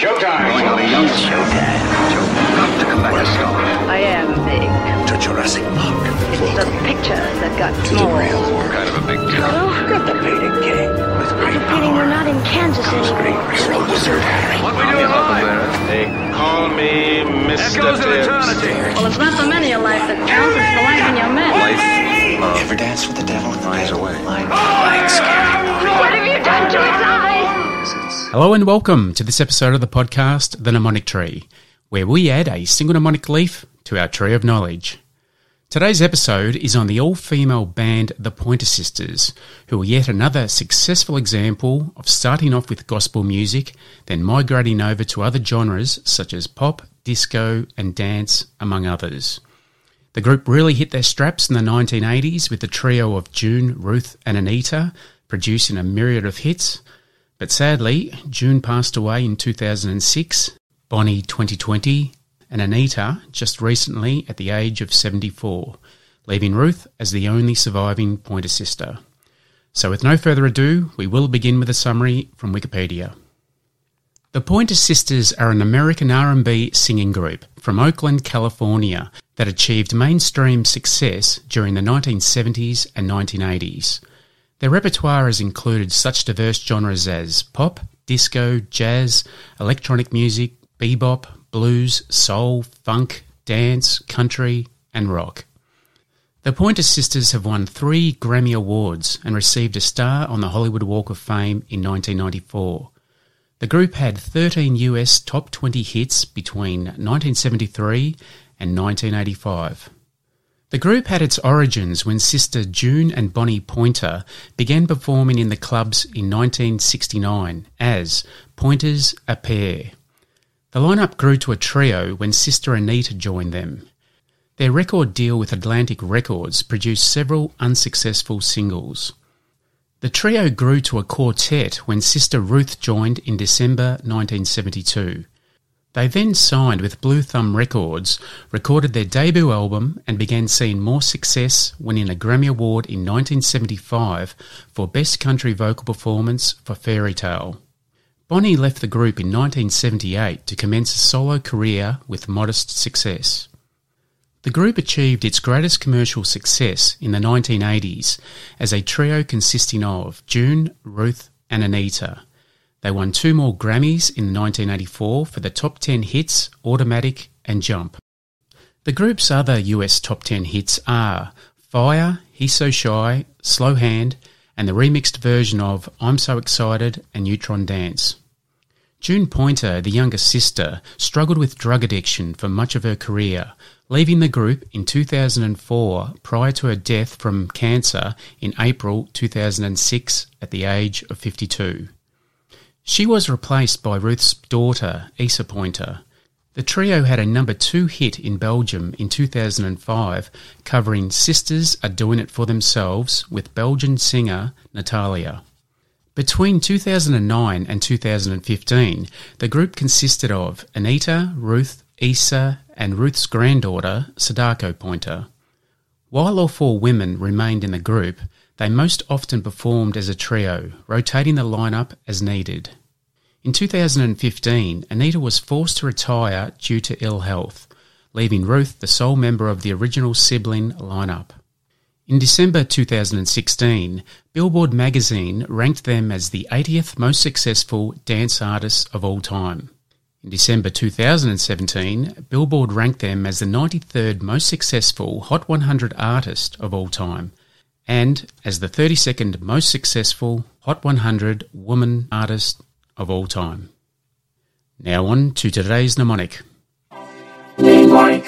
Showtime! Going over young Showtime. Joe, got to come back a star. I am big. To Jurassic Park. It's the pictures that got small. Kind of a big deal. Oh, Get the painting king. With great Feeling we're not in Kansas anymore. You're a wizard, Harry. What we doing live? They call me Mr. Echoes of eternity. Well, it's not the many of life that counts, it's the life in your men. Life, love, Ever dance with the devil in the finds bed? a way. Like, like scary. What have you done to its eyes? Hello and welcome to this episode of the podcast, The Mnemonic Tree, where we add a single mnemonic leaf to our tree of knowledge. Today's episode is on the all female band The Pointer Sisters, who are yet another successful example of starting off with gospel music, then migrating over to other genres such as pop, disco, and dance, among others. The group really hit their straps in the 1980s with the trio of June, Ruth, and Anita, producing a myriad of hits. But sadly, June passed away in 2006, Bonnie 2020, and Anita just recently at the age of 74, leaving Ruth as the only surviving Pointer sister. So with no further ado, we will begin with a summary from Wikipedia. The Pointer Sisters are an American R&B singing group from Oakland, California that achieved mainstream success during the 1970s and 1980s. Their repertoire has included such diverse genres as pop, disco, jazz, electronic music, bebop, blues, soul, funk, dance, country, and rock. The Pointer Sisters have won three Grammy Awards and received a star on the Hollywood Walk of Fame in 1994. The group had 13 US top 20 hits between 1973 and 1985. The group had its origins when sister June and Bonnie Pointer began performing in the clubs in 1969 as Pointers a Pair. The lineup grew to a trio when sister Anita joined them. Their record deal with Atlantic Records produced several unsuccessful singles. The trio grew to a quartet when sister Ruth joined in December 1972. They then signed with Blue Thumb Records, recorded their debut album, and began seeing more success, winning a Grammy Award in 1975 for Best Country Vocal Performance for Fairy Tale. Bonnie left the group in 1978 to commence a solo career with modest success. The group achieved its greatest commercial success in the 1980s as a trio consisting of June, Ruth, and Anita. They won two more Grammys in 1984 for the top 10 hits Automatic and Jump. The group's other US top 10 hits are Fire, He's So Shy, Slow Hand, and the remixed version of I'm So Excited and Neutron Dance. June Pointer, the younger sister, struggled with drug addiction for much of her career, leaving the group in 2004 prior to her death from cancer in April 2006 at the age of 52. She was replaced by Ruth's daughter, Issa Pointer. The trio had a number two hit in Belgium in 2005, covering Sisters Are Doing It For Themselves with Belgian singer Natalia. Between 2009 and 2015, the group consisted of Anita, Ruth, Issa, and Ruth's granddaughter, Sadako Pointer. While all four women remained in the group, they most often performed as a trio, rotating the lineup as needed. In 2015, Anita was forced to retire due to ill health, leaving Ruth the sole member of the original sibling lineup. In December 2016, Billboard magazine ranked them as the 80th most successful dance artists of all time. In December 2017, Billboard ranked them as the 93rd most successful Hot 100 artist of all time and as the 32nd most successful Hot 100 woman artist of all time. Now on to today's mnemonic. Mnemonic.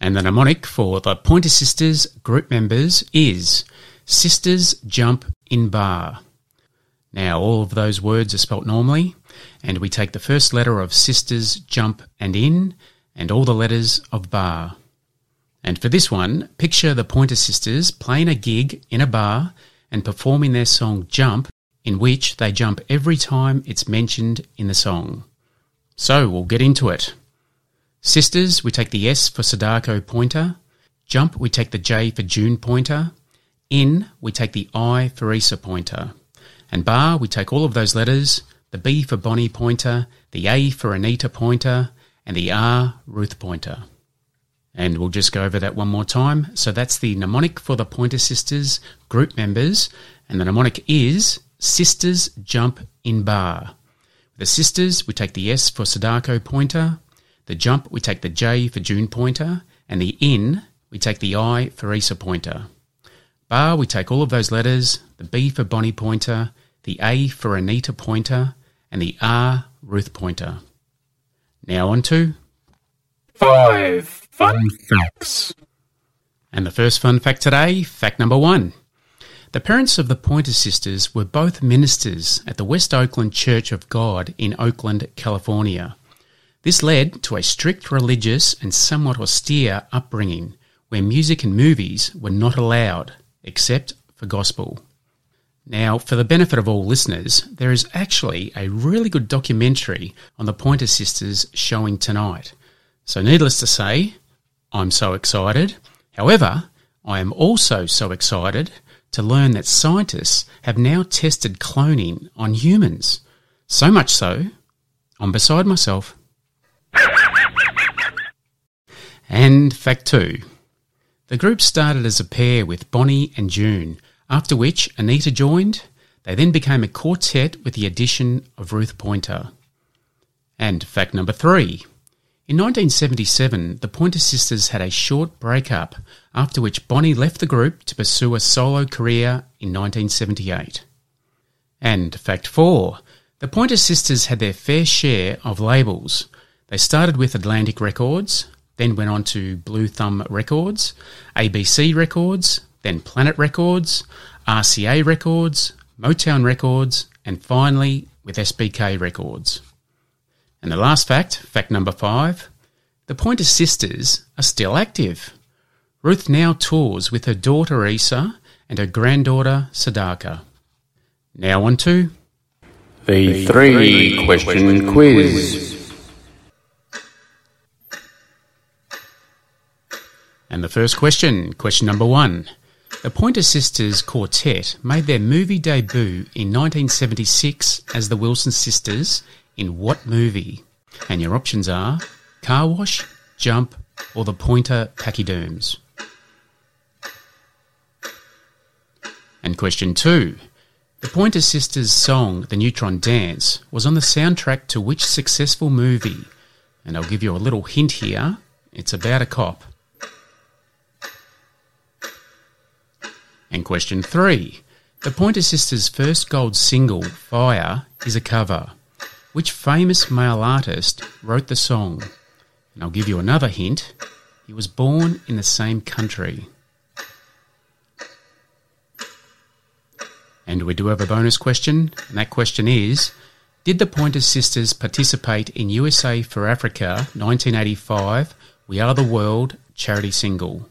And the mnemonic for the Pointer Sisters group members is Sisters Jump in Bar. Now, all of those words are spelt normally, and we take the first letter of Sisters Jump and In, and all the letters of Bar. And for this one, picture the Pointer Sisters playing a gig in a bar and performing their song Jump, in which they jump every time it's mentioned in the song. So we'll get into it. Sisters, we take the S for Sadako Pointer. Jump, we take the J for June Pointer. In, we take the I for Issa Pointer. And bar, we take all of those letters, the B for Bonnie Pointer, the A for Anita Pointer, and the R Ruth Pointer. And we'll just go over that one more time. So that's the mnemonic for the Pointer Sisters group members, and the mnemonic is Sisters Jump in Bar. The sisters, we take the S for Sadako Pointer, the jump, we take the J for June Pointer, and the in, we take the I for Issa Pointer. Bar, we take all of those letters, the B for Bonnie Pointer, the A for Anita Pointer, and the R Ruth Pointer. Now on to Five fun facts. And the first fun fact today, fact number one. The parents of the Pointer sisters were both ministers at the West Oakland Church of God in Oakland, California. This led to a strict religious and somewhat austere upbringing where music and movies were not allowed, except for gospel. Now, for the benefit of all listeners, there is actually a really good documentary on the Pointer Sisters showing tonight. So, needless to say, I'm so excited. However, I am also so excited to learn that scientists have now tested cloning on humans. So much so, I'm beside myself. And fact two. The group started as a pair with Bonnie and June, after which Anita joined. They then became a quartet with the addition of Ruth Pointer. And fact number three. In 1977, the Pointer Sisters had a short breakup, after which Bonnie left the group to pursue a solo career in 1978. And fact four. The Pointer Sisters had their fair share of labels. They started with Atlantic Records, then went on to Blue Thumb Records, ABC Records, then Planet Records, RCA Records, Motown Records, and finally with SBK Records. And the last fact, fact number five, the Pointer Sisters are still active. Ruth now tours with her daughter Issa and her granddaughter Sadako. Now on to The three question quiz. And the first question, question number one. The Pointer Sisters Quartet made their movie debut in 1976 as the Wilson Sisters in what movie? And your options are Car Wash, Jump, or The Pointer Pachyderms. And question two. The Pointer Sisters song The Neutron Dance was on the soundtrack to which successful movie? And I'll give you a little hint here. It's about a cop. And question three. The Pointer Sisters' first gold single, Fire, is a cover. Which famous male artist wrote the song? And I'll give you another hint. He was born in the same country. And we do have a bonus question, and that question is Did the Pointer Sisters participate in USA for Africa 1985 We Are the World charity single?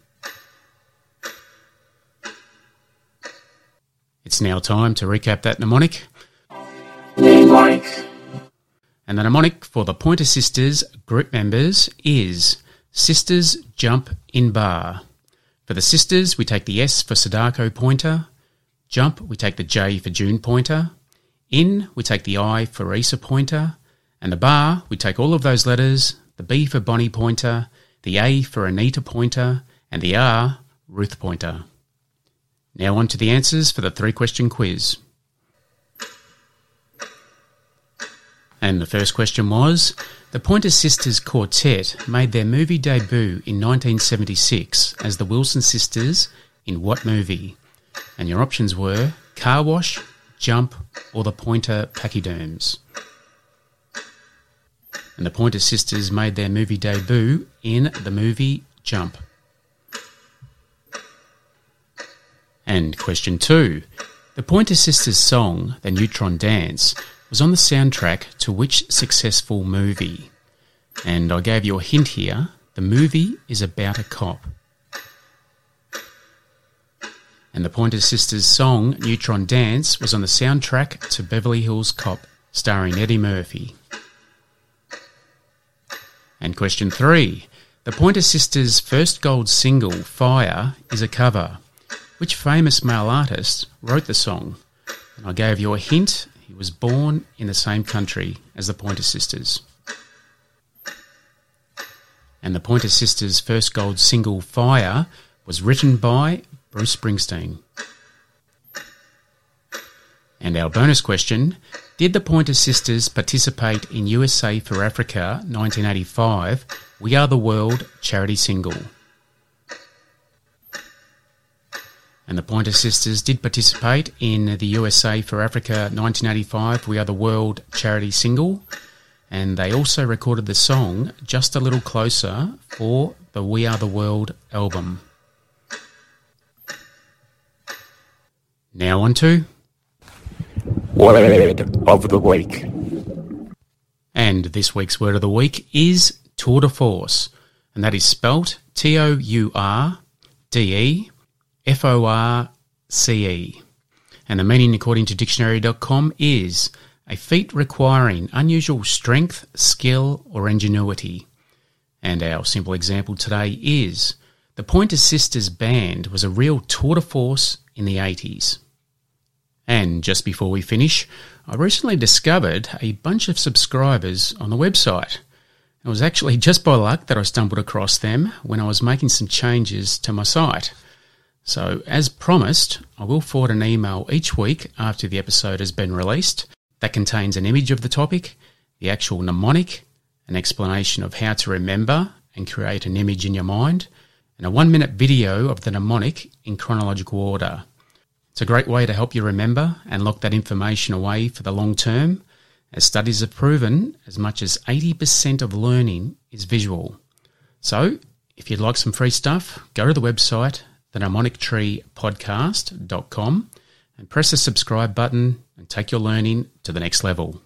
It's now time to recap that mnemonic. And the mnemonic for the Pointer Sisters group members is Sisters Jump in Bar. For the sisters, we take the S for Sadako Pointer. Jump, we take the J for June Pointer. In, we take the I for Issa Pointer. And the bar, we take all of those letters, the B for Bonnie Pointer, the A for Anita Pointer, and the R, Ruth Pointer. Now on to the answers for the three question quiz. And the first question was The Pointer Sisters Quartet made their movie debut in 1976 as the Wilson Sisters in what movie? And your options were Car Wash, Jump, or The Pointer Pachyderms. And the Pointer Sisters made their movie debut in the movie Jump. And question two. The Pointer Sisters song, The Neutron Dance, was on the soundtrack to which successful movie? And I gave you a hint here. The movie is about a cop. And the Pointer Sisters song, Neutron Dance, was on the soundtrack to Beverly Hills Cop, starring Eddie Murphy. And question three. The Pointer Sisters' first gold single, Fire, is a cover. Which famous male artist wrote the song? And I gave you a hint. He was born in the same country as the Pointer Sisters. And the Pointer Sisters' first gold single, Fire, was written by Bruce Springsteen. And our bonus question Did the Pointer Sisters participate in USA for Africa 1985 We Are the World charity single? And the Pointer Sisters did participate in the USA for Africa 1985 We Are the World charity single. And they also recorded the song Just a Little Closer for the We Are the World album. Now on to Word of the week. And this week's word of the week is tour de force, and that is spelt T O U R D E F O R C E. And the meaning, according to dictionary.com, is a feat requiring unusual strength, skill, or ingenuity. And our simple example today is the Pointer Sisters band was a real tour de force in the 80s. And just before we finish, I recently discovered a bunch of subscribers on the website. It was actually just by luck that I stumbled across them when I was making some changes to my site. So, as promised, I will forward an email each week after the episode has been released that contains an image of the topic, the actual mnemonic, an explanation of how to remember and create an image in your mind, and a one minute video of the mnemonic in chronological order. It's a great way to help you remember and lock that information away for the long term, as studies have proven as much as 80% of learning is visual. So, if you'd like some free stuff, go to the website, themnemonictreepodcast.com, and press the subscribe button and take your learning to the next level.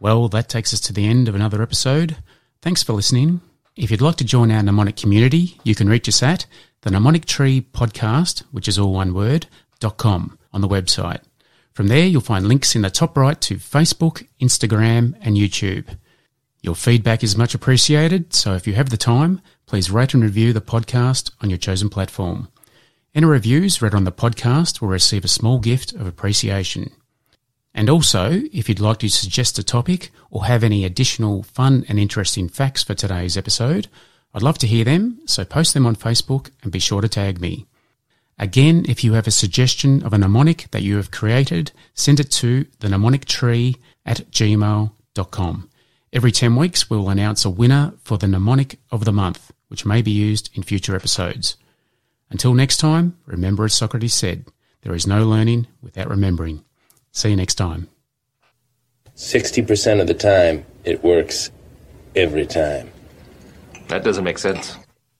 Well, that takes us to the end of another episode. Thanks for listening. If you'd like to join our mnemonic community, you can reach us at the Mnemonic Tree Podcast, which is all one word, com on the website. From there, you'll find links in the top right to Facebook, Instagram, and YouTube. Your feedback is much appreciated, so if you have the time, please rate and review the podcast on your chosen platform. Any reviews read on the podcast will receive a small gift of appreciation. And also, if you'd like to suggest a topic or have any additional fun and interesting facts for today's episode, I'd love to hear them, so post them on Facebook and be sure to tag me. Again, if you have a suggestion of a mnemonic that you have created, send it to the mnemonic tree at gmail.com. Every 10 weeks, we will announce a winner for the mnemonic of the month, which may be used in future episodes. Until next time, remember as Socrates said, there is no learning without remembering. See you next time. 60% of the time, it works every time. That doesn't make sense.